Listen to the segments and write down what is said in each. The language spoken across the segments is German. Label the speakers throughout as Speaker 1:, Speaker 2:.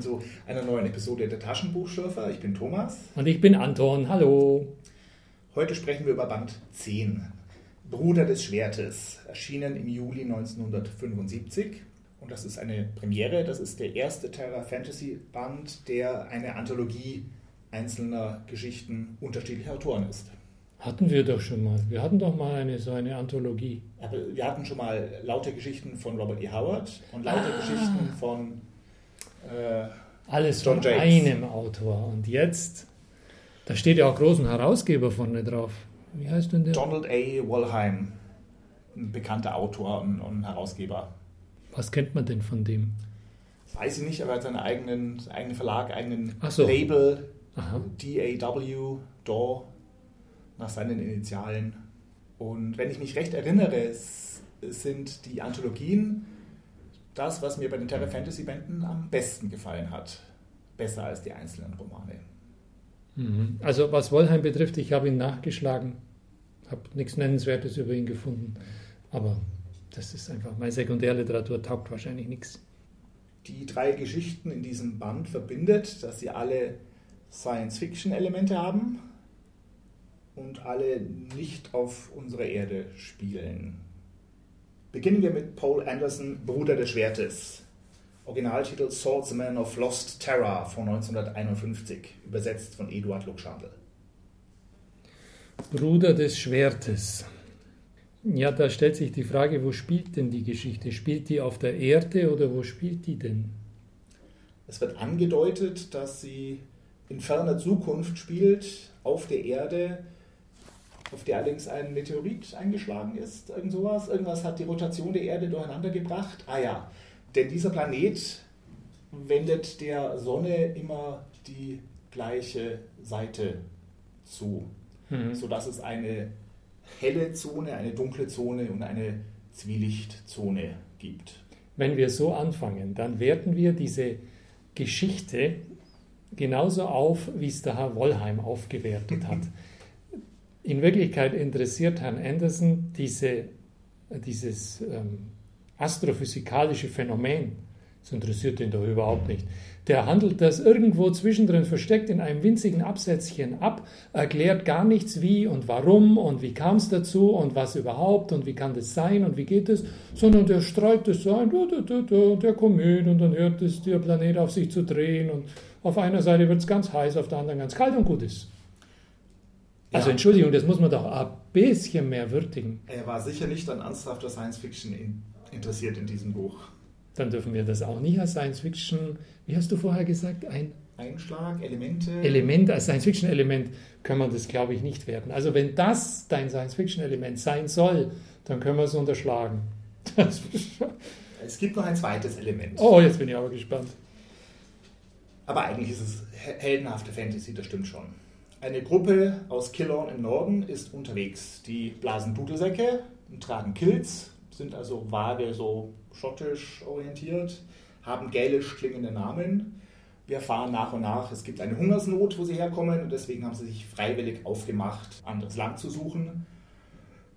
Speaker 1: Willkommen zu einer neuen Episode der Taschenbuchschürfer. Ich bin Thomas.
Speaker 2: Und ich bin Anton. Hallo.
Speaker 1: Heute sprechen wir über Band 10, Bruder des Schwertes, erschienen im Juli 1975. Und das ist eine Premiere. Das ist der erste Terra Fantasy Band, der eine Anthologie einzelner Geschichten unterschiedlicher Autoren ist.
Speaker 2: Hatten wir doch schon mal. Wir hatten doch mal eine so eine Anthologie.
Speaker 1: Aber wir hatten schon mal laute Geschichten von Robert E. Howard und laute ah. Geschichten von
Speaker 2: äh, alles John von Jakes. einem Autor. Und jetzt, da steht ja auch großen Herausgeber vorne drauf. Wie heißt denn der?
Speaker 1: Donald A. Wollheim, ein bekannter Autor und, und Herausgeber.
Speaker 2: Was kennt man denn von dem?
Speaker 1: Weiß ich nicht, aber er hat seinen eigenen, eigenen Verlag, eigenen so. Label, Aha. DAW, DAW, nach seinen Initialen. Und wenn ich mich recht erinnere, sind die Anthologien das, was mir bei den Terra Fantasy Bänden am besten gefallen hat. Besser als die einzelnen Romane.
Speaker 2: Mhm. Also was Wollheim betrifft, ich habe ihn nachgeschlagen, habe nichts Nennenswertes über ihn gefunden, aber das ist einfach, meine Sekundärliteratur taugt wahrscheinlich nichts.
Speaker 1: Die drei Geschichten in diesem Band verbindet, dass sie alle Science-Fiction-Elemente haben und alle nicht auf unserer Erde spielen. Beginnen wir mit Paul Anderson, Bruder des Schwertes. Originaltitel Swordsman of Lost Terror von 1951, übersetzt von Eduard Luxchandel.
Speaker 2: Bruder des Schwertes. Ja, da stellt sich die Frage, wo spielt denn die Geschichte? Spielt die auf der Erde oder wo spielt die denn?
Speaker 1: Es wird angedeutet, dass sie in ferner Zukunft spielt, auf der Erde, auf der allerdings ein Meteorit eingeschlagen ist, irgend sowas. Irgendwas hat die Rotation der Erde durcheinander gebracht. Ah ja, denn dieser Planet wendet der Sonne immer die gleiche Seite zu, mhm. sodass es eine helle Zone, eine dunkle Zone und eine Zwielichtzone gibt.
Speaker 2: Wenn wir so anfangen, dann werten wir diese Geschichte genauso auf, wie es der Herr Wollheim aufgewertet hat. In Wirklichkeit interessiert Herrn Anderson diese, dieses ähm, astrophysikalische Phänomen. Das interessiert ihn doch überhaupt nicht. Der handelt das irgendwo zwischendrin versteckt in einem winzigen Absätzchen ab, erklärt gar nichts wie und warum und wie kam es dazu und was überhaupt und wie kann das sein und wie geht es, sondern der streut es so ein, der Komet und dann hört es der Planet auf sich zu drehen und auf einer Seite wird es ganz heiß, auf der anderen ganz kalt und gut ist. Also ja. Entschuldigung, das muss man doch ein bisschen mehr würdigen.
Speaker 1: Er war sicher nicht an ernsthafter Science Fiction in, interessiert in diesem Buch.
Speaker 2: Dann dürfen wir das auch nicht als Science Fiction, wie hast du vorher gesagt, ein
Speaker 1: Einschlag, Elemente.
Speaker 2: Element, als Science Fiction Element können wir das, glaube ich, nicht werden. Also wenn das dein Science Fiction Element sein soll, dann können wir es unterschlagen.
Speaker 1: es gibt noch ein zweites Element.
Speaker 2: Oh, jetzt bin ich aber gespannt.
Speaker 1: Aber eigentlich ist es heldenhafte Fantasy, das stimmt schon. Eine Gruppe aus Killorn im Norden ist unterwegs. Die blasen Dudelsäcke und tragen Kilts, sind also vage so schottisch orientiert, haben gälisch klingende Namen. Wir erfahren nach und nach, es gibt eine Hungersnot, wo sie herkommen und deswegen haben sie sich freiwillig aufgemacht, anderes Land zu suchen,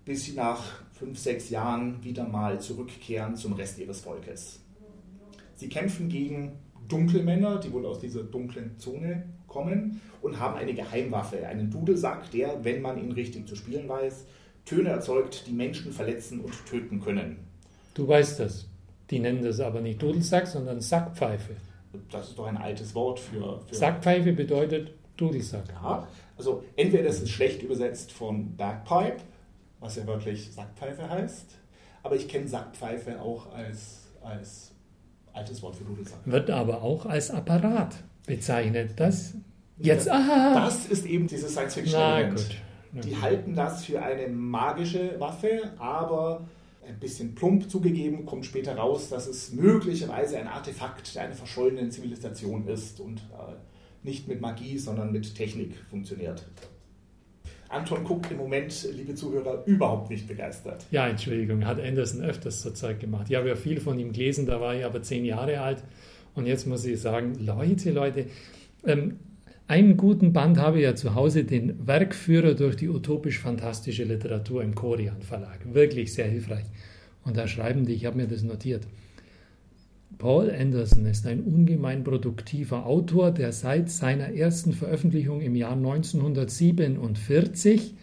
Speaker 1: bis sie nach fünf, sechs Jahren wieder mal zurückkehren zum Rest ihres Volkes. Sie kämpfen gegen Dunkelmänner, die wohl aus dieser dunklen Zone kommen und haben eine Geheimwaffe, einen Dudelsack, der, wenn man ihn richtig zu spielen weiß, Töne erzeugt, die Menschen verletzen und töten können.
Speaker 2: Du weißt das. Die nennen das aber nicht Dudelsack, sondern Sackpfeife.
Speaker 1: Das ist doch ein altes Wort für. für
Speaker 2: Sackpfeife bedeutet Dudelsack.
Speaker 1: Ja, also entweder das ist schlecht übersetzt von Bagpipe, was ja wörtlich Sackpfeife heißt, aber ich kenne Sackpfeife auch als, als altes Wort für Dudelsack.
Speaker 2: Wird aber auch als Apparat bezeichnet. Das
Speaker 1: jetzt, aha. Das ist eben dieses Science-Fiction-Element. Die halten das für eine magische Waffe, aber ein bisschen plump zugegeben, kommt später raus, dass es möglicherweise ein Artefakt einer verschollenen Zivilisation ist und äh, nicht mit Magie, sondern mit Technik funktioniert. Anton guckt im Moment, liebe Zuhörer, überhaupt nicht begeistert.
Speaker 2: Ja, Entschuldigung, hat Anderson öfters so Zeug gemacht. Ich habe ja viel von ihm gelesen, da war ich aber zehn Jahre alt. Und jetzt muss ich sagen, Leute, Leute, ähm, einen guten Band habe ich ja zu Hause, den Werkführer durch die utopisch-fantastische Literatur im Korian Verlag. Wirklich sehr hilfreich. Und da schreiben die, ich habe mir das notiert. Paul Anderson ist ein ungemein produktiver Autor, der seit seiner ersten Veröffentlichung im Jahr 1947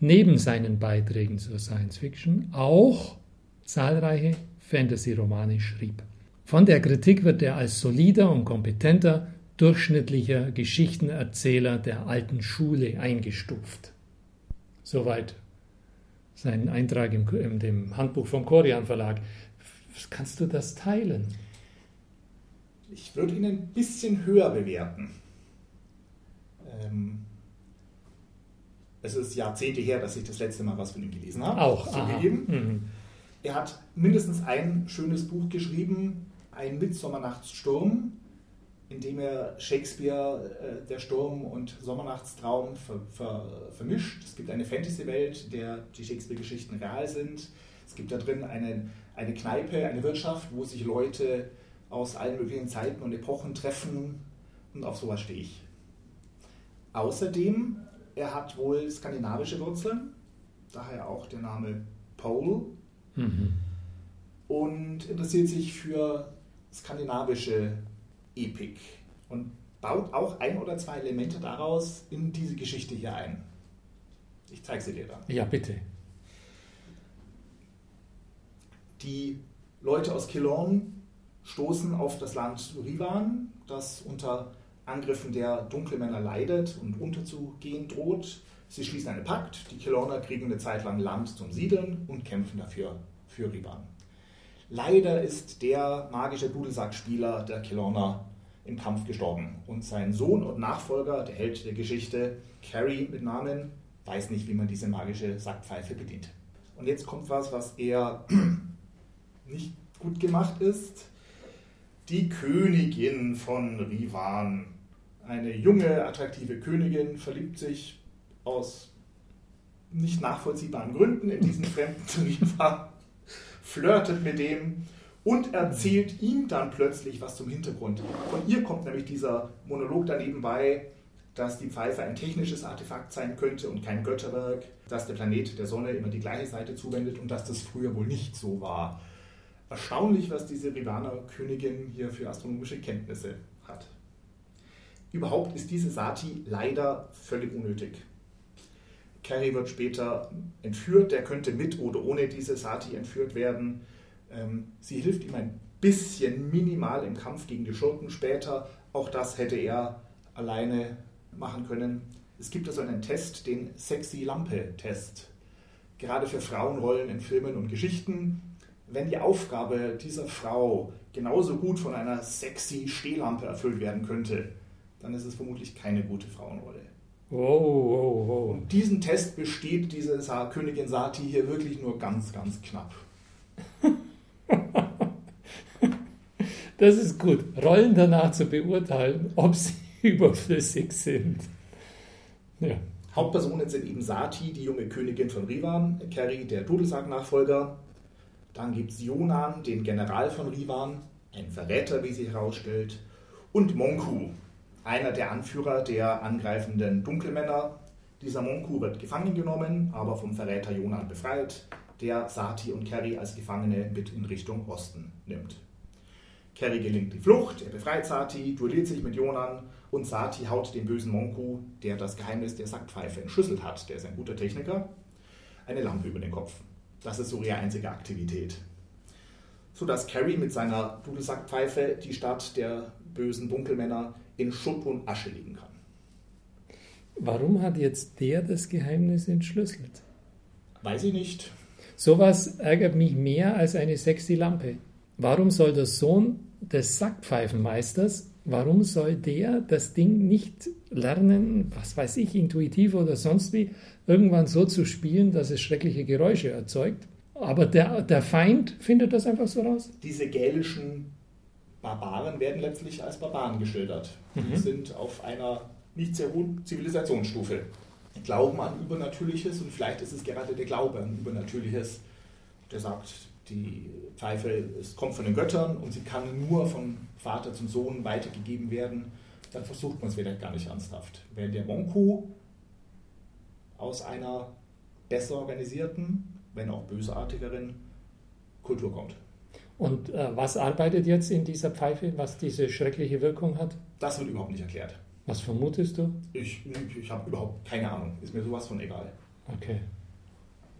Speaker 2: neben seinen Beiträgen zur Science Fiction auch zahlreiche Fantasy-Romane schrieb. Von der Kritik wird er als solider und kompetenter, durchschnittlicher Geschichtenerzähler der alten Schule eingestuft. Soweit sein Eintrag im, in dem Handbuch vom Korian Verlag. Kannst du das teilen?
Speaker 1: Ich würde ihn ein bisschen höher bewerten. Ähm, es ist Jahrzehnte her, dass ich das letzte Mal was von ihm gelesen habe.
Speaker 2: Auch. Zugegeben. Mhm.
Speaker 1: Er hat mindestens ein schönes Buch geschrieben, Ein Mitsommernachtsturm, in dem er Shakespeare, äh, der Sturm und Sommernachtstraum ver, ver, vermischt. Es gibt eine Fantasy-Welt, der die Shakespeare-Geschichten real sind. Es gibt da drin eine, eine Kneipe, eine Wirtschaft, wo sich Leute aus allen möglichen Zeiten und Epochen treffen und auf sowas stehe ich. Außerdem, er hat wohl skandinavische Wurzeln, daher auch der Name Pole mhm. und interessiert sich für skandinavische Epik und baut auch ein oder zwei Elemente daraus in diese Geschichte hier ein. Ich zeige sie dir dann.
Speaker 2: Ja, bitte.
Speaker 1: Die Leute aus Kilorn stoßen auf das Land Rivan, das unter Angriffen der Dunkelmänner leidet und unterzugehen droht. Sie schließen einen Pakt, die Kilorner kriegen eine Zeit lang Land zum Siedeln und kämpfen dafür für Rivan. Leider ist der magische Dudelsackspieler der Kilorner im Kampf gestorben und sein Sohn und Nachfolger, der Held der Geschichte, Carrie mit Namen, weiß nicht, wie man diese magische Sackpfeife bedient. Und jetzt kommt was, was eher nicht gut gemacht ist die Königin von Rivan. Eine junge, attraktive Königin verliebt sich aus nicht nachvollziehbaren Gründen in diesen fremden Rivan, flirtet mit dem und erzählt ihm dann plötzlich was zum Hintergrund. Von ihr kommt nämlich dieser Monolog daneben bei, dass die Pfeife ein technisches Artefakt sein könnte und kein Götterwerk, dass der Planet der Sonne immer die gleiche Seite zuwendet und dass das früher wohl nicht so war erstaunlich, was diese Rivana-Königin hier für astronomische Kenntnisse hat. Überhaupt ist diese Sati leider völlig unnötig. Carrie wird später entführt, der könnte mit oder ohne diese Sati entführt werden. Ähm, sie hilft ihm ein bisschen minimal im Kampf gegen die Schurken später. Auch das hätte er alleine machen können. Es gibt also einen Test, den Sexy Lampe-Test. Gerade für Frauenrollen in Filmen und Geschichten wenn die Aufgabe dieser Frau genauso gut von einer sexy Stehlampe erfüllt werden könnte, dann ist es vermutlich keine gute Frauenrolle.
Speaker 2: Wow, wow, wow.
Speaker 1: Und diesen Test besteht diese Königin Sati hier wirklich nur ganz, ganz knapp.
Speaker 2: Das ist gut. Rollen danach zu beurteilen, ob sie überflüssig sind.
Speaker 1: Ja. Hauptpersonen sind eben Sati, die junge Königin von Rivan, Kerry, der Dudelsack-Nachfolger, dann gibt es Jonan, den General von Rivan, ein Verräter, wie sich herausstellt, und Monku, einer der Anführer der angreifenden Dunkelmänner. Dieser Monku wird gefangen genommen, aber vom Verräter Jonan befreit, der Sati und Kerry als Gefangene mit in Richtung Osten nimmt. Kerry gelingt die Flucht, er befreit Sati, duelliert sich mit Jonan und Sati haut den bösen Monku, der das Geheimnis der Sackpfeife entschlüsselt hat, der ist ein guter Techniker, eine Lampe über den Kopf. Das ist so ihre einzige Aktivität. Sodass Carrie mit seiner Dudelsackpfeife die Stadt der bösen Dunkelmänner in Schutt und Asche legen kann.
Speaker 2: Warum hat jetzt der das Geheimnis entschlüsselt?
Speaker 1: Weiß ich nicht.
Speaker 2: Sowas ärgert mich mehr als eine sexy Lampe. Warum soll der Sohn des Sackpfeifenmeisters, warum soll der das Ding nicht lernen, was weiß ich, intuitiv oder sonst wie, irgendwann so zu spielen, dass es schreckliche Geräusche erzeugt. Aber der, der Feind findet das einfach so raus.
Speaker 1: Diese gälischen Barbaren werden letztlich als Barbaren geschildert. Mhm. Die sind auf einer nicht sehr hohen Zivilisationsstufe. Glauben an Übernatürliches und vielleicht ist es gerade der Glaube an Übernatürliches, der sagt, die Pfeife es kommt von den Göttern und sie kann nur vom Vater zum Sohn weitergegeben werden, dann versucht man es vielleicht gar nicht ernsthaft. Wenn der Monku aus einer besser organisierten, wenn auch bösartigeren Kultur kommt.
Speaker 2: Und äh, was arbeitet jetzt in dieser Pfeife, was diese schreckliche Wirkung hat?
Speaker 1: Das wird überhaupt nicht erklärt.
Speaker 2: Was vermutest du?
Speaker 1: Ich, ich habe überhaupt keine Ahnung. Ist mir sowas von egal.
Speaker 2: Okay.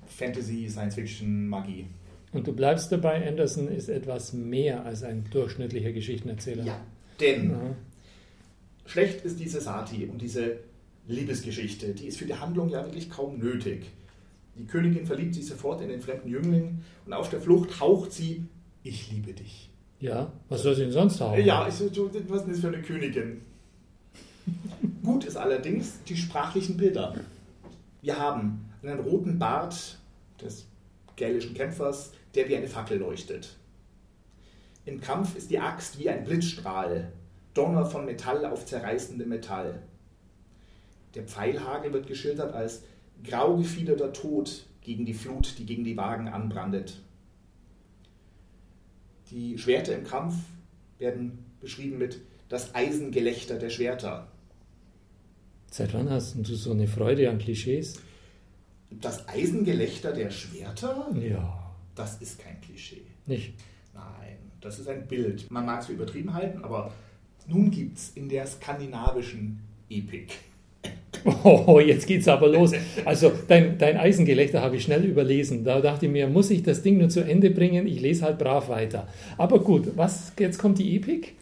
Speaker 1: Fantasy, Science Fiction, Magie.
Speaker 2: Und du bleibst dabei, Anderson ist etwas mehr als ein durchschnittlicher Geschichtenerzähler.
Speaker 1: Ja, denn
Speaker 2: Ja.
Speaker 1: schlecht ist diese Sati und diese Liebesgeschichte. Die ist für die Handlung ja wirklich kaum nötig. Die Königin verliebt sich sofort in den fremden Jüngling und auf der Flucht haucht sie, ich liebe dich.
Speaker 2: Ja, was soll sie denn sonst haben?
Speaker 1: Ja, ich, was ist denn das für eine Königin? Gut ist allerdings die sprachlichen Bilder. Wir haben einen roten Bart des gälischen Kämpfers, der wie eine Fackel leuchtet. Im Kampf ist die Axt wie ein Blitzstrahl, Donner von Metall auf zerreißendem Metall. Der Pfeilhagel wird geschildert als grau gefiederter Tod gegen die Flut, die gegen die Wagen anbrandet. Die Schwerter im Kampf werden beschrieben mit das Eisengelächter der Schwerter.
Speaker 2: Seit wann hast du so eine Freude an Klischees?
Speaker 1: Das Eisengelächter der Schwerter?
Speaker 2: Ja,
Speaker 1: Das ist kein Klischee.
Speaker 2: nicht.
Speaker 1: Nein, das ist ein Bild. Man mag es für übertrieben halten, aber nun gibt es in der skandinavischen Epik.
Speaker 2: Oh, jetzt geht's aber los. Also dein, dein Eisengelächter habe ich schnell überlesen. Da dachte ich mir, muss ich das Ding nur zu Ende bringen? Ich lese halt brav weiter. Aber gut, was jetzt kommt die Epik?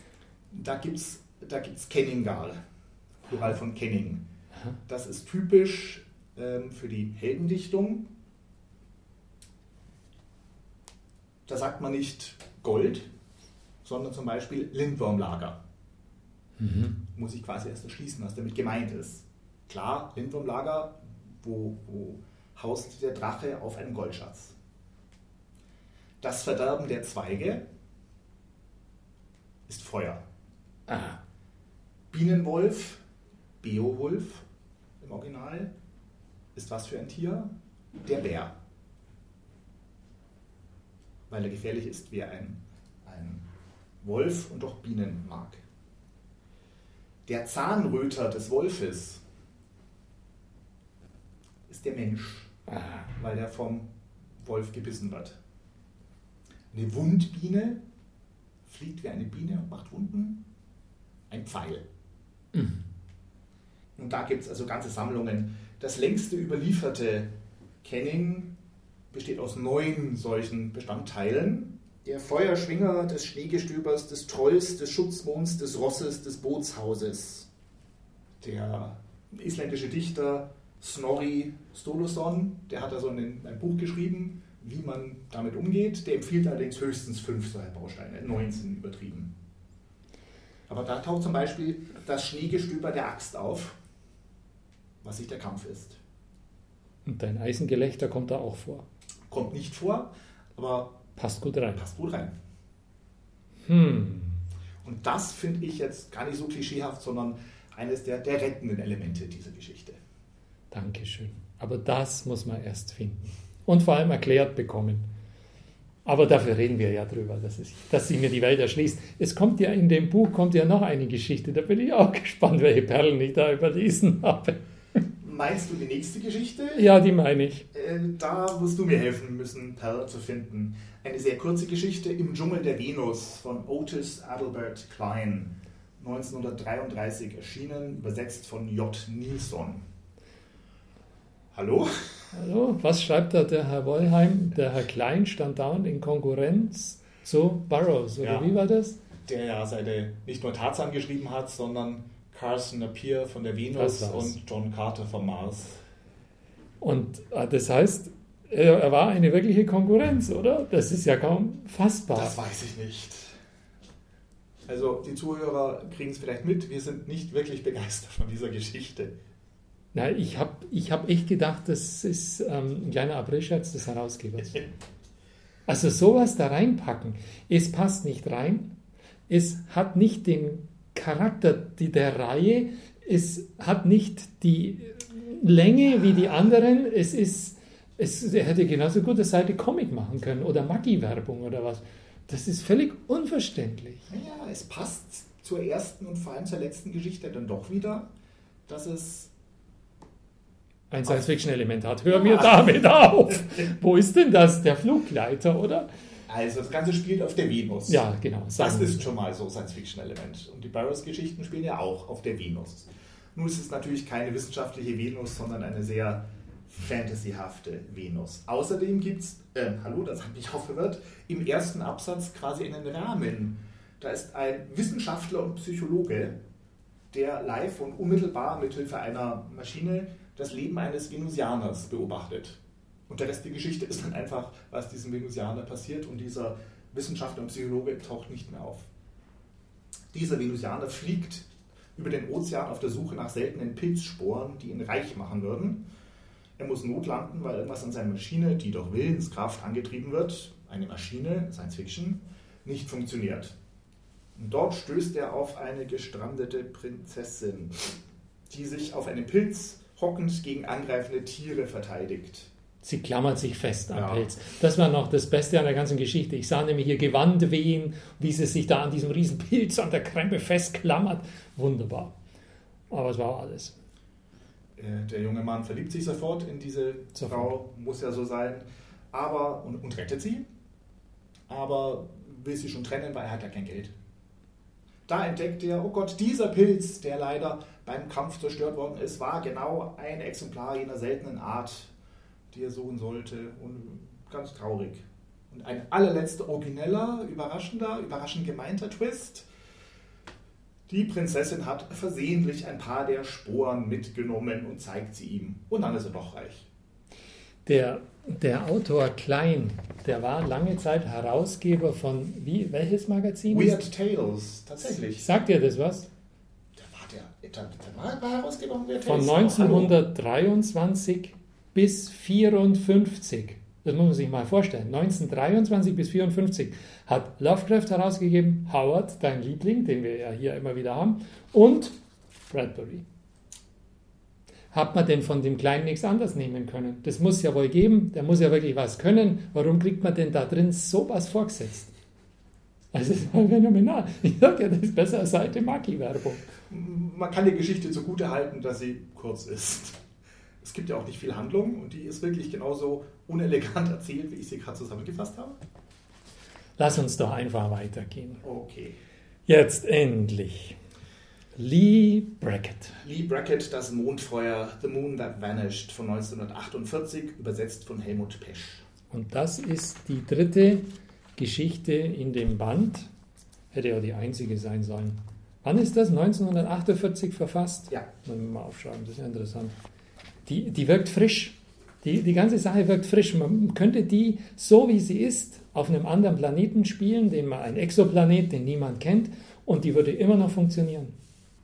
Speaker 1: Da gibt es da gibt's Kenningal, Plural von Kenning. Das ist typisch ähm, für die Heldendichtung. Da sagt man nicht Gold, sondern zum Beispiel Lindwurmlager. Muss ich quasi erst erschließen, was damit gemeint ist. Klar, Lindwurmlager, wo, wo haust der Drache auf einen Goldschatz. Das Verderben der Zweige ist Feuer.
Speaker 2: Ah,
Speaker 1: Bienenwolf, Beowulf im Original, ist was für ein Tier? Der Bär. Weil er gefährlich ist wie ein, ein Wolf und doch Bienen mag. Der Zahnröter des Wolfes ist der Mensch,
Speaker 2: ah,
Speaker 1: weil er vom Wolf gebissen wird. Eine Wundbiene fliegt wie eine Biene und macht Wunden. Ein Pfeil. Und da gibt es also ganze Sammlungen. Das längste überlieferte Kenning besteht aus neun solchen Bestandteilen. Der Feuerschwinger des Schneegestöbers, des Trolls, des Schutzmonds, des Rosses, des Bootshauses. Der isländische Dichter Snorri Sturluson, der hat also ein, ein Buch geschrieben, wie man damit umgeht. Der empfiehlt allerdings höchstens fünf solcher Bausteine, 19 übertrieben. Aber da taucht zum Beispiel das Schneegestöber der Axt auf, was sich der Kampf ist.
Speaker 2: und dein Eisengelächter kommt da auch vor.
Speaker 1: Kommt nicht vor, aber
Speaker 2: Passt gut rein.
Speaker 1: passt gut rein.
Speaker 2: Hm.
Speaker 1: Und das finde ich jetzt gar nicht so klischeehaft, sondern eines der, der rettenden Elemente dieser Geschichte.
Speaker 2: Dankeschön. Aber das muss man erst finden. Und vor allem erklärt bekommen. Aber dafür reden wir ja drüber, dass, es, dass sich mir die Welt erschließt. Es kommt ja in dem Buch kommt ja noch eine Geschichte. Da bin ich auch gespannt, welche Perlen ich da überlesen habe.
Speaker 1: Meinst du die nächste Geschichte?
Speaker 2: Ja, die meine ich.
Speaker 1: Äh, Da wirst du mir helfen müssen, Perl zu finden. Eine sehr kurze Geschichte im Dschungel der Venus von Otis Adelbert Klein. 1933 erschienen, übersetzt von J. Nilsson. Hallo?
Speaker 2: Hallo, was schreibt da der Herr Wollheim? Der Herr Klein stand dauernd in Konkurrenz zu Burroughs, oder
Speaker 1: Ja.
Speaker 2: wie war das?
Speaker 1: Der ja seine nicht nur Tarzan geschrieben hat, sondern Carson Napier von der Venus und John Carter vom Mars.
Speaker 2: Und äh, das heißt, er, war eine wirkliche Konkurrenz, oder? Das ist ja kaum fassbar.
Speaker 1: Das weiß ich nicht. Also die Zuhörer kriegen es vielleicht mit, wir sind nicht wirklich begeistert von dieser Geschichte.
Speaker 2: Nein, ich habe ich hab echt gedacht, das ist ähm, ein kleiner Aprilscherz des Herausgebers. Also sowas da reinpacken, es passt nicht rein, es hat nicht den Charakter die, der Reihe, es hat nicht die Länge wie die anderen, es ist, es er hätte genauso gut eine Seite Comic machen können oder Maggi-Werbung oder was. Das ist völlig unverständlich.
Speaker 1: Naja, es passt zur ersten und vor allem zur letzten Geschichte dann doch wieder, dass es
Speaker 2: Ein Science-Fiction-Element hat. Hör mir damit auf! Wo ist denn das? Der Flugleiter, oder?
Speaker 1: Also das Ganze spielt auf der Venus.
Speaker 2: Ja, genau.
Speaker 1: Das ist schon mal so Science-Fiction-Element. Und die Burroughs-Geschichten spielen ja auch auf der Venus. Nun ist es natürlich keine wissenschaftliche Venus, sondern eine sehr fantasyhafte Venus. Außerdem gibt es, äh, hallo, das hat mich auch verwirrt, im ersten Absatz quasi einen Rahmen. Da ist ein Wissenschaftler und Psychologe, der live und unmittelbar mithilfe einer Maschine das Leben eines Venusianers beobachtet. Und der Rest der Geschichte ist dann einfach, was diesem Venusianer passiert und dieser Wissenschaftler und Psychologe taucht nicht mehr auf. Dieser Venusianer fliegt über den Ozean auf der Suche nach seltenen Pilzsporen, die ihn reich machen würden. Er muss notlanden, weil irgendwas an seiner Maschine, die durch Willenskraft angetrieben wird, eine Maschine, Science Fiction, nicht funktioniert. Und dort stößt er auf eine gestrandete Prinzessin, die sich auf einem Pilz hockend gegen angreifende Tiere verteidigt.
Speaker 2: Sie klammert sich fest am ja. Pelz. Das war noch das Beste an der ganzen Geschichte. Ich sah nämlich ihr Gewand wehen, wie sie sich da an diesem riesen Pilz an der Krempe festklammert. Wunderbar. Aber es war alles.
Speaker 1: Äh, der junge Mann verliebt sich sofort in diese sofort. Frau, muss ja so sein, aber und, und rettet sie. Aber will sie schon trennen, weil er hat ja kein Geld. Da entdeckt er, oh Gott, dieser Pilz, der leider beim Kampf zerstört worden ist, war genau ein Exemplar jener seltenen Art, die er suchen sollte. Und ganz traurig. Und ein allerletzter origineller, überraschender, überraschend gemeinter Twist. Die Prinzessin hat versehentlich ein paar der Sporen mitgenommen und zeigt sie ihm. Und dann ist er doch reich.
Speaker 2: Der, der Autor Klein, der war lange Zeit Herausgeber von, wie, welches Magazin?
Speaker 1: Weird Tales, tatsächlich.
Speaker 2: Sagt dir das was?
Speaker 1: Der war der, der, der war Herausgeber
Speaker 2: von Weird Tales. Von 1923 bis 54. Das muss man sich mal vorstellen. 1923 bis 54 hat Lovecraft herausgegeben, Howard, dein Liebling, den wir ja hier immer wieder haben, und Bradbury. Hat man denn von dem Kleinen nichts anderes nehmen können? Das muss ja wohl geben, der muss ja wirklich was können. Warum kriegt man denn da drin sowas vorgesetzt? Also, das mal phänomenal. Ich sage ja, das ist besser als Seite Maki-Werbung.
Speaker 1: Man kann die Geschichte zugute halten, dass sie kurz ist es gibt ja auch nicht viel Handlung und die ist wirklich genauso unelegant erzählt, wie ich sie gerade zusammengefasst habe.
Speaker 2: Lass uns doch einfach weitergehen.
Speaker 1: Okay.
Speaker 2: Jetzt endlich. Lee Brackett.
Speaker 1: Lee Brackett, das Mondfeuer, The Moon That Vanished von 1948, übersetzt von Helmut Pesch.
Speaker 2: Und das ist die dritte Geschichte in dem Band. Hätte ja die einzige sein sollen. Wann ist das? 1948 verfasst?
Speaker 1: Ja.
Speaker 2: Mal aufschreiben, das ist ja interessant die, die wirkt frisch. Die, die ganze Sache wirkt frisch. Man könnte die, so wie sie ist, auf einem anderen Planeten spielen, den man, ein Exoplanet, den niemand kennt, und die würde immer noch funktionieren.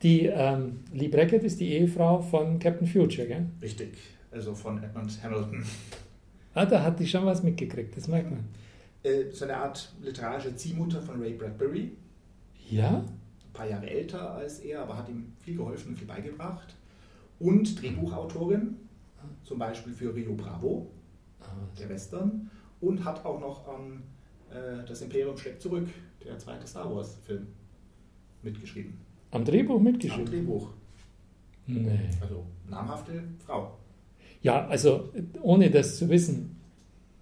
Speaker 2: Die ähm, Lee Brackett ist die Ehefrau von Captain Future, gell?
Speaker 1: Richtig, also von Edmund Hamilton.
Speaker 2: Ah, da hat die schon was mitgekriegt, das merkt man.
Speaker 1: Äh, so eine Art literarische Ziehmutter von Ray Bradbury.
Speaker 2: Ja?
Speaker 1: Ein paar Jahre älter als er, aber hat ihm viel geholfen und viel beigebracht und Drehbuchautorin, zum Beispiel für Rio Bravo, der Western, und hat auch noch an äh, Das Imperium schlägt zurück, der zweite Star Wars-Film, mitgeschrieben.
Speaker 2: Am Drehbuch mitgeschrieben?
Speaker 1: Am Drehbuch.
Speaker 2: Nee.
Speaker 1: Also namhafte Frau.
Speaker 2: Ja, also ohne das zu wissen,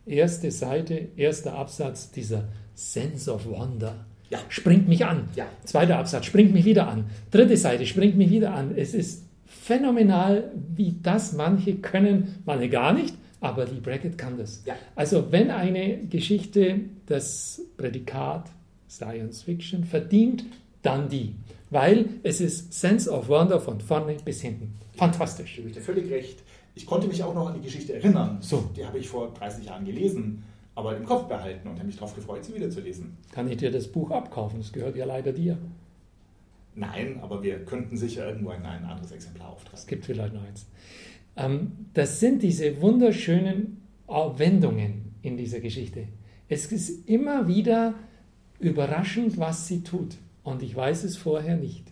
Speaker 2: erste Seite, erster Absatz, dieser Sense of Wonder.
Speaker 1: Ja.
Speaker 2: Springt mich an.
Speaker 1: Ja.
Speaker 2: Zweiter Absatz, springt mich wieder an. Dritte Seite, springt mich wieder an. Es ist phänomenal, wie das manche können, manche gar nicht, aber die Brackett kann das.
Speaker 1: Ja.
Speaker 2: Also wenn eine Geschichte das Prädikat Science Fiction verdient, dann die. Weil es ist Sense of Wonder von vorne bis hinten. Fantastisch.
Speaker 1: Ich gebe dir völlig recht. Ich konnte mich auch noch an die Geschichte erinnern.
Speaker 2: So.
Speaker 1: Die habe ich vor 30 Jahren gelesen, aber im Kopf behalten und habe mich darauf gefreut, sie wiederzulesen.
Speaker 2: Kann ich dir das Buch abkaufen? Das gehört ja leider dir.
Speaker 1: Nein, aber wir könnten sicher irgendwo ein, ein anderes Exemplar auftragen.
Speaker 2: Es gibt vielleicht noch eins. Ähm, das sind diese wunderschönen Wendungen in dieser Geschichte. Es ist immer wieder überraschend, was sie tut. Und ich weiß es vorher nicht.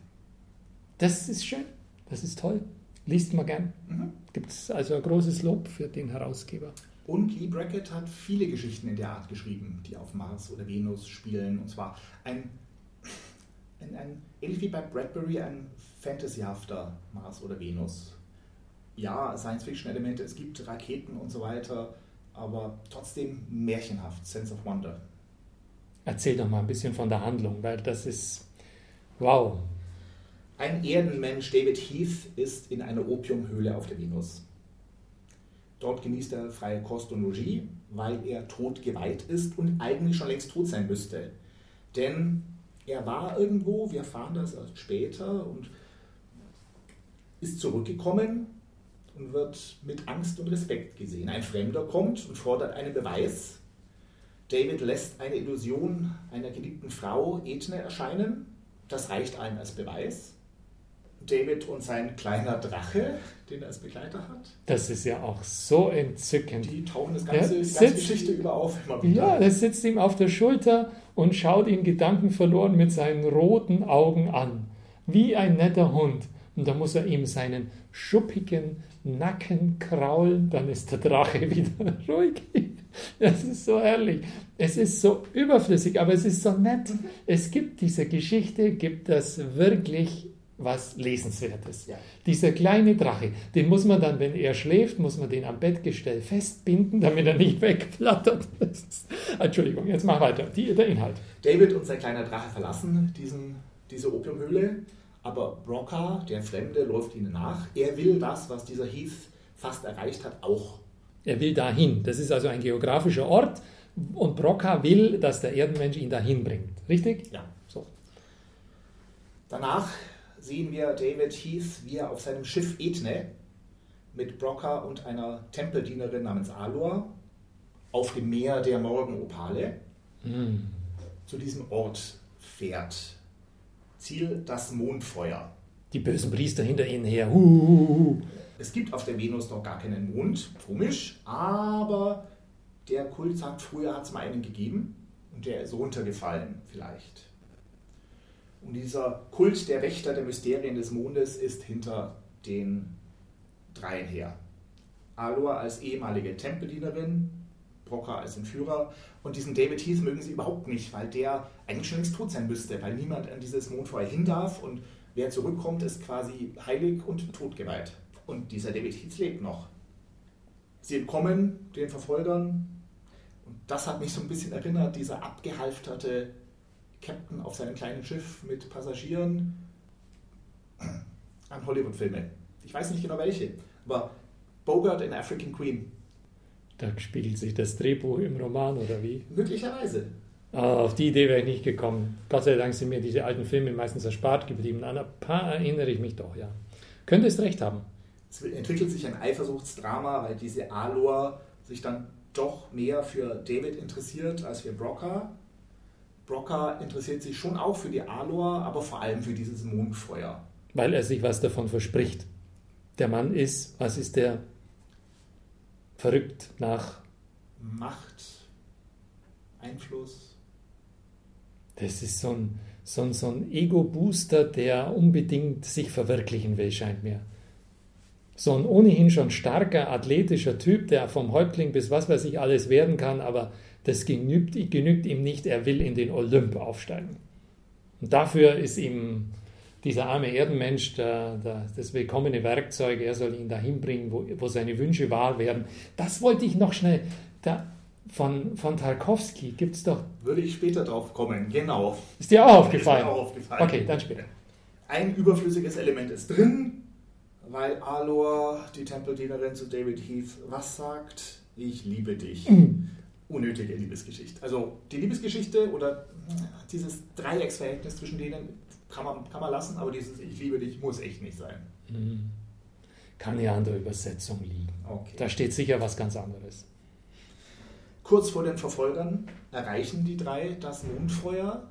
Speaker 2: Das ist schön. Das ist toll. Liest man gern. Mhm. Gibt es also ein großes Lob für den Herausgeber.
Speaker 1: Und Lee Brackett hat viele Geschichten in der Art geschrieben, die auf Mars oder Venus spielen. Und zwar ein ein, ein, ähnlich wie bei Bradbury ein fantasyhafter Mars oder Venus. Ja, Science-Fiction-Elemente, es gibt Raketen und so weiter, aber trotzdem märchenhaft, Sense of Wonder.
Speaker 2: Erzähl doch mal ein bisschen von der Handlung, weil das ist wow.
Speaker 1: Ein Erdenmensch, David Heath, ist in einer Opiumhöhle auf der Venus. Dort genießt er freie Kost und Logis, weil er tot geweiht ist und eigentlich schon längst tot sein müsste. Denn er war irgendwo, wir erfahren das erst später, und ist zurückgekommen und wird mit Angst und Respekt gesehen. Ein Fremder kommt und fordert einen Beweis. David lässt eine Illusion einer geliebten Frau, Ethne, erscheinen. Das reicht allen als Beweis. David und sein kleiner Drache, den er als Begleiter hat.
Speaker 2: Das ist ja auch so entzückend.
Speaker 1: Die tauchen das ganze, die ganze Geschichte über auf.
Speaker 2: Immer wieder. Ja, er sitzt ihm auf der Schulter und schaut ihn gedankenverloren mit seinen roten Augen an. Wie ein netter Hund. Und da muss er ihm seinen schuppigen Nacken kraulen, dann ist der Drache wieder ruhig. Das ist so herrlich. Es ist so überflüssig, aber es ist so nett. Es gibt diese Geschichte, gibt das wirklich was Lesenswertes. Ja. Dieser kleine Drache, den muss man dann, wenn er schläft, muss man den am Bettgestell festbinden, damit er nicht wegflattert. Entschuldigung, jetzt mach weiter. Die, der Inhalt.
Speaker 1: David und sein kleiner Drache verlassen diesen, diese Opiumhöhle aber Broca, der Fremde, läuft ihnen nach. Er will das, was dieser Heath fast erreicht hat, auch.
Speaker 2: Er will dahin. Das ist also ein geografischer Ort und Broca will, dass der Erdenmensch ihn dahin bringt. Richtig?
Speaker 1: Ja. So. Danach sehen wir David Heath, wie er auf seinem Schiff Ethne mit Broca und einer Tempeldienerin namens Alor auf dem Meer der Morgenopale mm. zu diesem Ort fährt. Ziel das Mondfeuer.
Speaker 2: Die bösen Priester hinter ihnen her. Huhuhu.
Speaker 1: Es gibt auf der Venus noch gar keinen Mond, komisch, aber der Kult sagt, früher hat es mal einen gegeben und der ist runtergefallen vielleicht. Und dieser Kult der Wächter der Mysterien des Mondes ist hinter den dreien her. Alor als ehemalige Tempeldienerin, Brocker als Entführer. Und diesen David Heath mögen sie überhaupt nicht, weil der eigentlich schon längst tot sein müsste, weil niemand an dieses Mondfeuer hin darf und wer zurückkommt, ist quasi heilig und totgeweiht. Und dieser David Heath lebt noch. Sie entkommen den Verfolgern und das hat mich so ein bisschen erinnert, dieser abgehalfterte Captain auf seinem kleinen Schiff mit Passagieren an Hollywood-Filme. Ich weiß nicht genau welche, aber Bogart in African Queen
Speaker 2: da spiegelt sich das Drehbuch im Roman oder wie?
Speaker 1: Möglicherweise.
Speaker 2: Ah, auf die Idee wäre ich nicht gekommen. Gott sei Dank sind mir diese alten Filme meistens erspart geblieben. An ein paar erinnere ich mich doch, ja. Könnte es recht haben.
Speaker 1: Es entwickelt sich ein Eifersuchtsdrama, weil diese Alor sich dann doch mehr für David interessiert als für Brocker. Brocker interessiert sich schon auch für die Alor, aber vor allem für dieses Mondfeuer.
Speaker 2: Weil er sich was davon verspricht. Der Mann ist, was ist der? verrückt nach
Speaker 1: Macht, Einfluss.
Speaker 2: Das ist so ein, so ein, so ein Ego-Booster, der unbedingt sich verwirklichen will, scheint mir. So ein ohnehin schon starker, athletischer Typ, der vom Häuptling bis was weiß ich alles werden kann, aber das genügt, genügt ihm nicht, er will in den Olymp aufsteigen. Und dafür ist ihm dieser arme Erdenmensch, der, der, das willkommene Werkzeug, er soll ihn dahin bringen, wo, wo seine Wünsche wahr werden. Das wollte ich noch schnell. Da, von, von Tarkovsky gibt es doch.
Speaker 1: Würde ich später drauf kommen, genau.
Speaker 2: Ist dir auch aufgefallen? Ist
Speaker 1: mir auch aufgefallen.
Speaker 2: Okay, dann später.
Speaker 1: Ein überflüssiges Element ist drin, weil Alor, die Tempeldienerin zu David Heath, was sagt? Ich liebe dich. Mhm. Unnötige Liebesgeschichte. Also die Liebesgeschichte oder dieses Dreiecksverhältnis zwischen denen kann man, kann man lassen, aber dieses Ich liebe dich muss echt nicht sein. Mhm.
Speaker 2: Kann ja an der Übersetzung liegen. Okay. Da steht sicher was ganz anderes.
Speaker 1: Kurz vor den Verfolgern erreichen die drei das Mondfeuer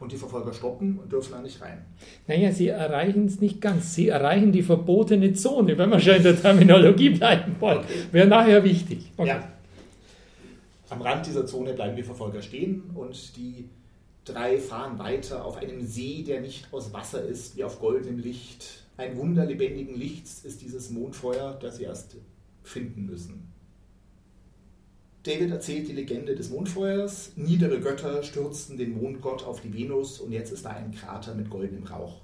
Speaker 1: und die Verfolger stoppen und dürfen da nicht rein.
Speaker 2: Naja, sie erreichen es nicht ganz. Sie erreichen die verbotene Zone, wenn wir schon in der Terminologie bleiben wollen. Okay. Wäre nachher wichtig.
Speaker 1: Okay. Ja. Am Rand dieser Zone bleiben die Verfolger stehen und die Drei fahren weiter auf einem See, der nicht aus Wasser ist, wie auf goldenem Licht. Ein Wunder lebendigen Lichts ist dieses Mondfeuer, das sie erst finden müssen. David erzählt die Legende des Mondfeuers. Niedere Götter stürzten den Mondgott auf die Venus und jetzt ist da ein Krater mit goldenem Rauch.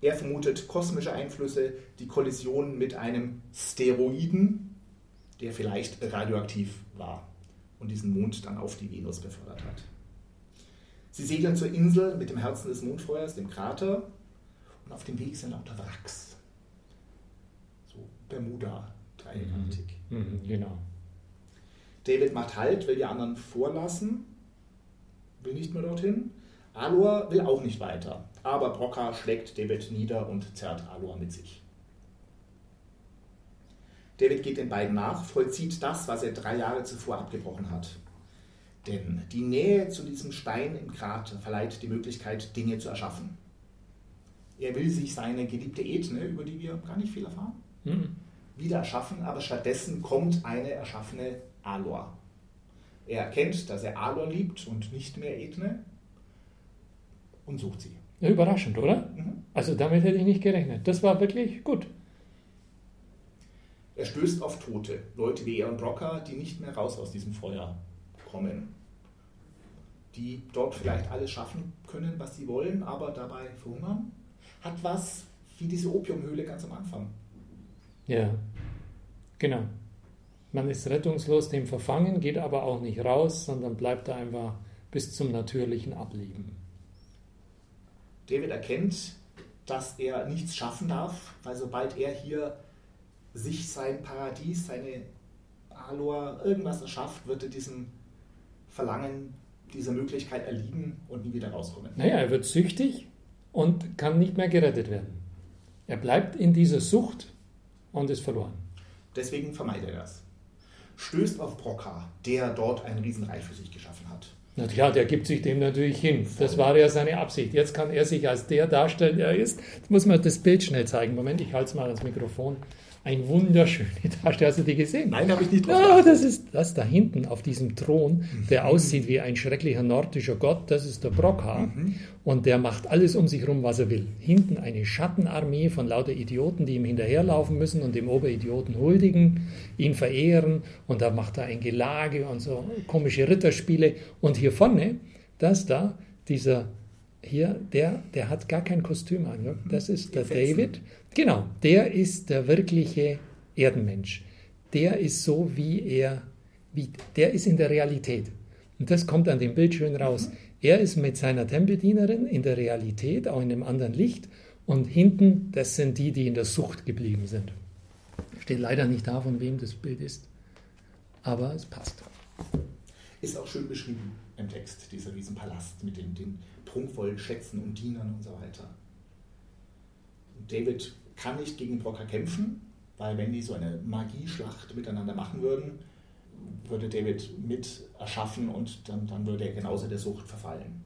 Speaker 1: Er vermutet kosmische Einflüsse, die Kollision mit einem Steroiden, der vielleicht radioaktiv war und diesen Mond dann auf die Venus befördert hat. Sie segeln zur Insel mit dem Herzen des Mondfeuers, dem Krater, und auf dem Weg sind lauter Wracks. So Bermuda, dreieckartig.
Speaker 2: Mhm. Mhm, genau.
Speaker 1: David macht Halt, will die anderen vorlassen, will nicht mehr dorthin. Alor will auch nicht weiter, aber Broca schlägt David nieder und zerrt Alor mit sich. David geht den beiden nach, vollzieht das, was er drei Jahre zuvor abgebrochen hat. Denn die Nähe zu diesem Stein im Krater verleiht die Möglichkeit, Dinge zu erschaffen. Er will sich seine geliebte Ethne, über die wir gar nicht viel erfahren, mhm. wieder erschaffen, aber stattdessen kommt eine erschaffene Alor. Er erkennt, dass er Alor liebt und nicht mehr Ethne und sucht sie.
Speaker 2: Ja, überraschend, oder? Mhm. Also damit hätte ich nicht gerechnet. Das war wirklich gut.
Speaker 1: Er stößt auf Tote, Leute wie er und Brocker, die nicht mehr raus aus diesem Feuer kommen. Die dort vielleicht alles schaffen können, was sie wollen, aber dabei verhungern. Hat was wie diese Opiumhöhle ganz am Anfang.
Speaker 2: Ja, genau. Man ist rettungslos dem verfangen, geht aber auch nicht raus, sondern bleibt da einfach bis zum natürlichen Ableben.
Speaker 1: David erkennt, dass er nichts schaffen darf, weil sobald er hier sich sein Paradies, seine Alor, irgendwas erschafft, wird er diesem Verlangen, dieser Möglichkeit erliegen und nie wieder rauskommen.
Speaker 2: Naja, er wird süchtig und kann nicht mehr gerettet werden. Er bleibt in dieser Sucht und ist verloren.
Speaker 1: Deswegen vermeidet er das. Stößt auf Broca, der dort ein Riesenreich für sich geschaffen hat.
Speaker 2: Na klar, der gibt sich dem natürlich hin. Das war ja seine Absicht. Jetzt kann er sich als der darstellen, der er ist. Jetzt muss man das Bild schnell zeigen. Moment, ich halte es mal ans Mikrofon. Ein wunderschöne Tasche. Hast du die gesehen?
Speaker 1: Nein, habe ich nicht
Speaker 2: drauf. Ja, das ist das da hinten auf diesem Thron, der mhm. aussieht wie ein schrecklicher nordischer Gott. Das ist der Brockhaar. Mhm. Und der macht alles um sich herum, was er will. Hinten eine Schattenarmee von lauter Idioten, die ihm hinterherlaufen müssen und dem Oberidioten huldigen, ihn verehren. Und da macht er ein Gelage und so komische Ritterspiele. Und hier vorne, das da, dieser hier, der, der hat gar kein Kostüm an. Ja? Das ist der David. Genau, der ist der wirkliche Erdenmensch. Der ist so, wie er, wie, der ist in der Realität. Und das kommt an dem Bild schön raus. Er ist mit seiner Tempeldienerin in der Realität, auch in einem anderen Licht. Und hinten, das sind die, die in der Sucht geblieben sind. Steht leider nicht da, von wem das Bild ist. Aber es passt.
Speaker 1: Ist auch schön beschrieben im Text, dieser Riesenpalast mit den, den prunkvollen Schätzen und Dienern und so weiter. David kann nicht gegen Brocker kämpfen, weil wenn die so eine Magieschlacht miteinander machen würden, würde David mit erschaffen und dann, dann würde er genauso der Sucht verfallen.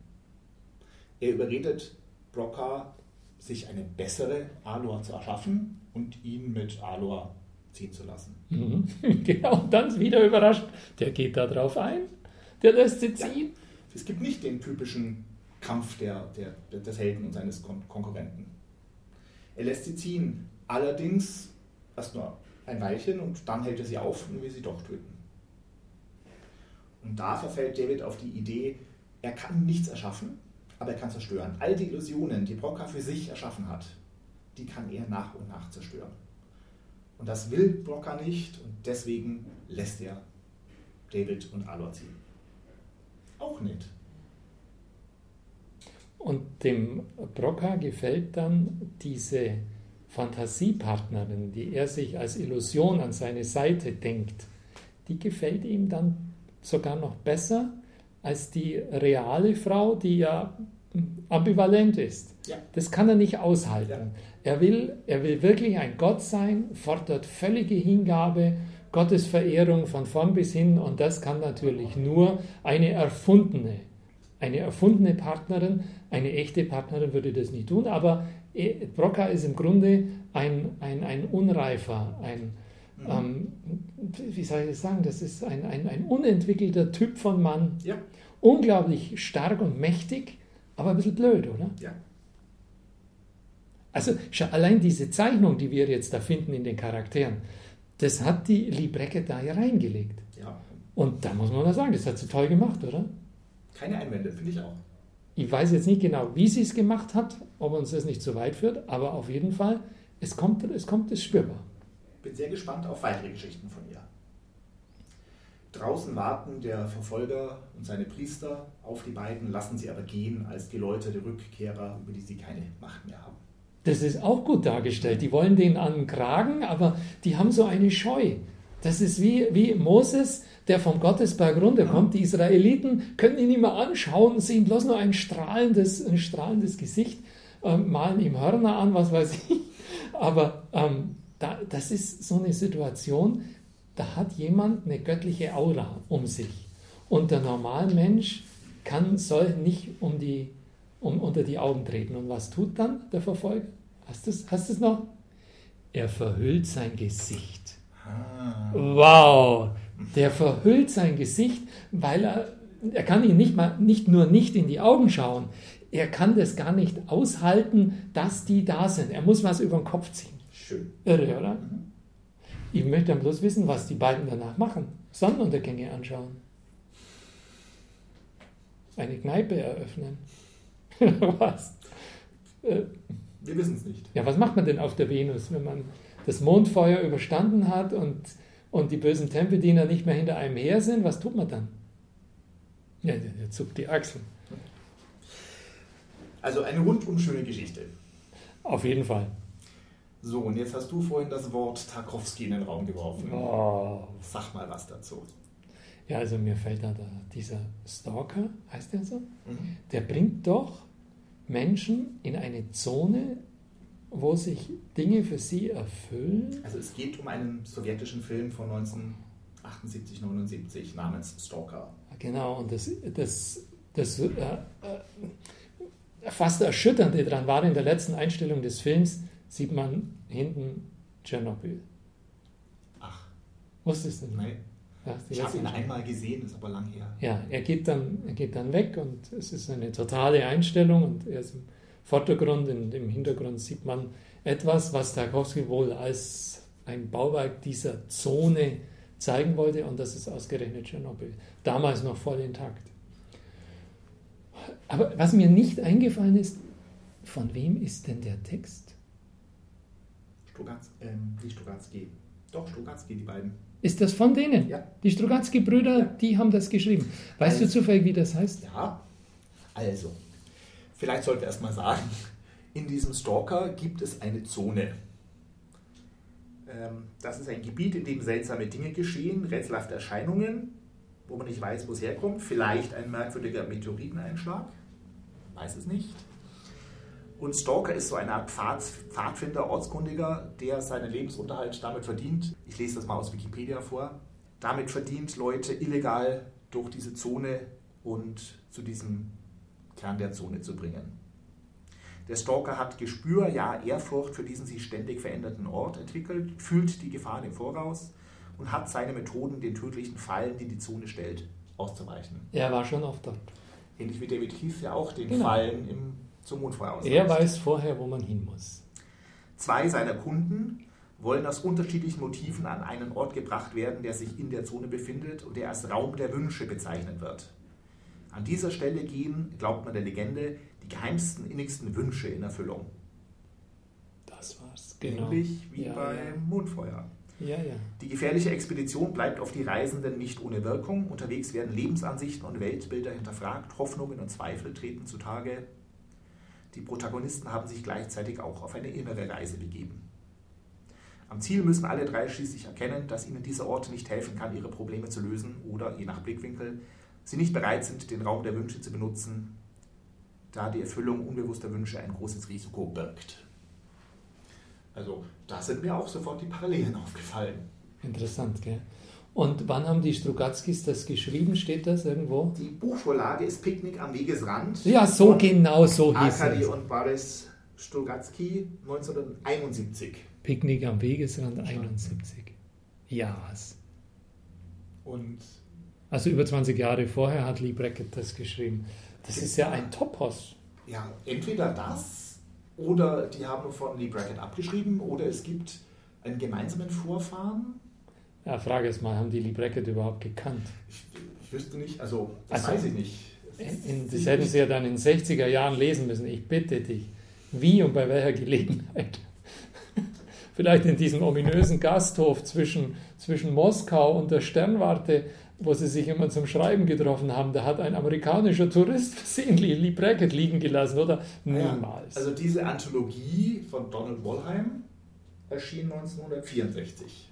Speaker 1: Er überredet Brocker, sich eine bessere Alor zu erschaffen und ihn mit Alor ziehen zu lassen.
Speaker 2: Mhm. Genau, und dann wieder überrascht, der geht da drauf ein, der lässt sie ziehen. Ja,
Speaker 1: es gibt nicht den typischen Kampf der, der, des Helden und seines Kon Konkurrenten. Er lässt sie ziehen, allerdings erst nur ein Weilchen und dann hält er sie auf und will sie doch töten. Und da verfällt David auf die Idee, er kann nichts erschaffen, aber er kann zerstören. All die Illusionen, die Broca für sich erschaffen hat, die kann er nach und nach zerstören. Und das will Broca nicht und deswegen lässt er David und Alor ziehen. Auch nicht.
Speaker 2: Und dem Broca gefällt dann diese Fantasiepartnerin, die er sich als Illusion an seine Seite denkt, die gefällt ihm dann sogar noch besser als die reale Frau, die ja ambivalent ist. Ja. Das kann er nicht aushalten. Ja. Er, will, er will wirklich ein Gott sein, fordert völlige Hingabe, Gottesverehrung von vorn bis hin und das kann natürlich nur eine erfundene eine erfundene Partnerin, eine echte Partnerin würde das nicht tun, aber eh, Broca ist im Grunde ein, ein, ein unreifer, ein, mhm. ähm, wie soll ich das sagen, das ist ein, ein, ein unentwickelter Typ von Mann. Ja. Unglaublich stark und mächtig, aber ein bisschen blöd, oder?
Speaker 1: Ja.
Speaker 2: Also allein diese Zeichnung, die wir jetzt da finden in den Charakteren, das hat die Librecke da ja reingelegt.
Speaker 1: Ja.
Speaker 2: Und da muss man mal sagen, das hat sie toll gemacht, oder?
Speaker 1: Keine Einwände, finde ich auch.
Speaker 2: Ich weiß jetzt nicht genau, wie sie es gemacht hat, ob uns das nicht zu weit führt, aber auf jeden Fall, es kommt, es kommt, es spürbar.
Speaker 1: Bin sehr gespannt auf weitere Geschichten von ihr. Draußen warten der Verfolger und seine Priester auf die beiden, lassen sie aber gehen als die Leute, die Rückkehrer, über die sie keine Macht mehr haben.
Speaker 2: Das ist auch gut dargestellt. Die wollen den an den Kragen, aber die haben so eine Scheu. Das ist wie, wie Moses, der vom Gottesberg runterkommt. Die Israeliten können ihn immer anschauen, sehen bloß nur ein strahlendes, ein strahlendes Gesicht, äh, malen ihm Hörner an, was weiß ich. Aber ähm, da, das ist so eine Situation, da hat jemand eine göttliche Aura um sich. Und der Normalmensch kann, soll nicht um die, um, unter die Augen treten. Und was tut dann der Verfolger? Hast du es hast noch? Er verhüllt sein Gesicht. Ah. Wow! Der verhüllt sein Gesicht, weil er, er kann ihn nicht, mal, nicht nur nicht in die Augen schauen, er kann das gar nicht aushalten, dass die da sind. Er muss was über den Kopf ziehen.
Speaker 1: Schön.
Speaker 2: Irre, oder? Mhm. Ich möchte dann bloß wissen, was die beiden danach machen. Sonnenuntergänge anschauen. Eine Kneipe eröffnen.
Speaker 1: was? Äh, Wir wissen es nicht.
Speaker 2: Ja, was macht man denn auf der Venus, wenn man das Mondfeuer überstanden hat und, und die bösen Tempeldiener nicht mehr hinter einem her sind? Was tut man dann? Ja, der, zuckt die Achseln.
Speaker 1: Also eine rundum schöne Geschichte.
Speaker 2: Auf jeden Fall.
Speaker 1: So, und jetzt hast du vorhin das Wort Tarkovsky in den Raum geworfen. Oh. Sag mal was dazu.
Speaker 2: Ja, also mir fällt da, dieser Stalker, heißt der so? Mhm. Der bringt doch Menschen in eine Zone, wo sich Dinge für sie erfüllen.
Speaker 1: Also es geht um einen sowjetischen Film von 1978, 79 namens Stalker.
Speaker 2: Genau, und das, das, das äh, äh, fast Erschütternde daran war in der letzten Einstellung des Films, sieht man hinten Tschernobyl.
Speaker 1: Ach.
Speaker 2: Wusstest du nicht?
Speaker 1: Nein. Ja, ich habe ihn einmal gesehen, ist aber lang her.
Speaker 2: Ja, er geht, dann, er geht dann weg und es ist eine totale Einstellung und er ist im Vordergrund, in, im Hintergrund sieht man etwas, was Tarkovsky wohl als ein Bauwerk dieser Zone zeigen wollte und das ist ausgerechnet Tschernobyl. Damals noch voll intakt. Aber was mir nicht eingefallen ist, von wem ist denn der Text?
Speaker 1: Strugatz, ähm, die Strugatzki. Doch, Strugatzki, die beiden.
Speaker 2: Ist das von denen?
Speaker 1: Ja.
Speaker 2: Die Strugatzki-Brüder, die haben das geschrieben. Weißt also, du zufällig, wie das heißt?
Speaker 1: Ja, also, vielleicht sollten wir erstmal sagen, in diesem Stalker gibt es eine Zone. Ähm, das ist ein Gebiet, in dem seltsame Dinge geschehen, rätselhafte Erscheinungen, wo man nicht weiß, wo es herkommt. Vielleicht ein merkwürdiger Meteoriteneinschlag, weiß es nicht. Und Stalker ist so eine Art Pfad, Pfadfinder, Ortskundiger, der seinen Lebensunterhalt damit verdient. Ich lese das mal aus Wikipedia vor. Damit verdient Leute illegal durch diese Zone und zu diesem Kern der Zone zu bringen. Der Stalker hat Gespür, ja Ehrfurcht für diesen sich ständig veränderten Ort entwickelt, fühlt die Gefahren im Voraus und hat seine Methoden, den tödlichen Fallen, die die Zone stellt, auszuweichen.
Speaker 2: Er war schon oft dort.
Speaker 1: Ähnlich wie David Heath ja auch den genau. Fallen im zum Mondfeuer
Speaker 2: ausweist. Er weiß vorher, wo man hin muss.
Speaker 1: Zwei seiner Kunden wollen aus unterschiedlichen Motiven an einen Ort gebracht werden, der sich in der Zone befindet und der als Raum der Wünsche bezeichnet wird. An dieser Stelle gehen, glaubt man der Legende, die geheimsten, innigsten Wünsche in Erfüllung.
Speaker 2: Das war's, genau.
Speaker 1: Ähnlich wie ja, beim ja. Mondfeuer.
Speaker 2: Ja, ja.
Speaker 1: Die gefährliche Expedition bleibt auf die Reisenden nicht ohne Wirkung. Unterwegs werden Lebensansichten und Weltbilder hinterfragt, Hoffnungen und Zweifel treten zutage, die Protagonisten haben sich gleichzeitig auch auf eine innere Reise begeben. Am Ziel müssen alle drei schließlich erkennen, dass ihnen dieser Ort nicht helfen kann, ihre Probleme zu lösen oder, je nach Blickwinkel, sie nicht bereit sind, den Raum der Wünsche zu benutzen, da die Erfüllung unbewusster Wünsche ein großes Risiko birgt. Also, da sind mir auch sofort die Parallelen aufgefallen.
Speaker 2: Interessant, gell? Und wann haben die Strugatzkis das geschrieben? Steht das irgendwo?
Speaker 1: Die Buchvorlage ist Picknick am Wegesrand.
Speaker 2: Ja, so genau so
Speaker 1: hieß Arkady es. und Boris Strugatzky 1971.
Speaker 2: Picknick am Wegesrand 71. Ja.
Speaker 1: Und
Speaker 2: also über 20 Jahre vorher hat Lee Brackett das geschrieben. Das ist ja ein Topos.
Speaker 1: Ja, entweder das oder die haben von Lee Brackett abgeschrieben oder es gibt einen gemeinsamen Vorfahren
Speaker 2: ja, Frage ist mal, haben die Lee Brackett überhaupt gekannt?
Speaker 1: Ich, ich wüsste nicht, also das also, weiß ich nicht.
Speaker 2: In, in, das hätten sie ja dann in den 60er Jahren lesen müssen. Ich bitte dich, wie und bei welcher Gelegenheit vielleicht in diesem ominösen Gasthof zwischen, zwischen Moskau und der Sternwarte, wo sie sich immer zum Schreiben getroffen haben, da hat ein amerikanischer Tourist versehentlich Lee Brackett liegen gelassen, oder? Niemals.
Speaker 1: Ja, also diese Anthologie von Donald Wollheim erschien 1964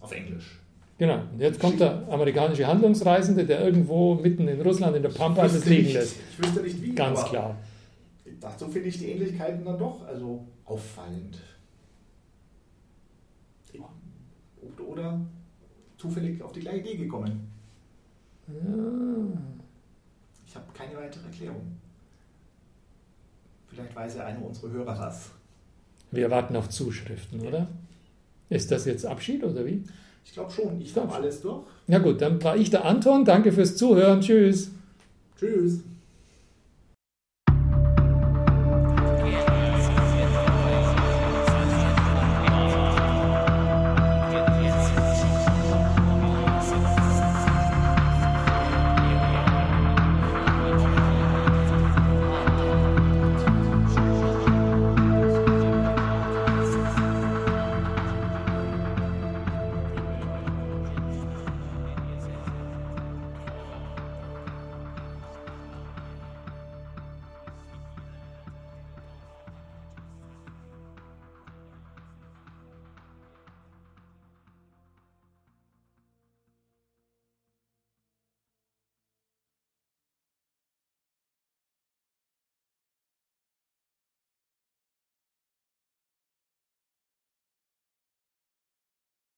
Speaker 1: auf Englisch.
Speaker 2: Genau. Und jetzt kommt der amerikanische Handlungsreisende, der irgendwo mitten in Russland in der Pampa das liegen lässt.
Speaker 1: Ich wüsste nicht wie.
Speaker 2: Ganz klar.
Speaker 1: Dazu finde ich die Ähnlichkeiten dann doch also auffallend. Oder, oder zufällig auf die gleiche Idee gekommen. Ja. Ich habe keine weitere Erklärung. Vielleicht weiß ja einer unserer Hörer das.
Speaker 2: Wir warten auf Zuschriften, oder? Ist das jetzt Abschied oder wie?
Speaker 1: Ich glaube schon. Ich habe alles durch.
Speaker 2: Ja gut, dann war ich der Anton. Danke fürs Zuhören. Tschüss.
Speaker 1: Tschüss.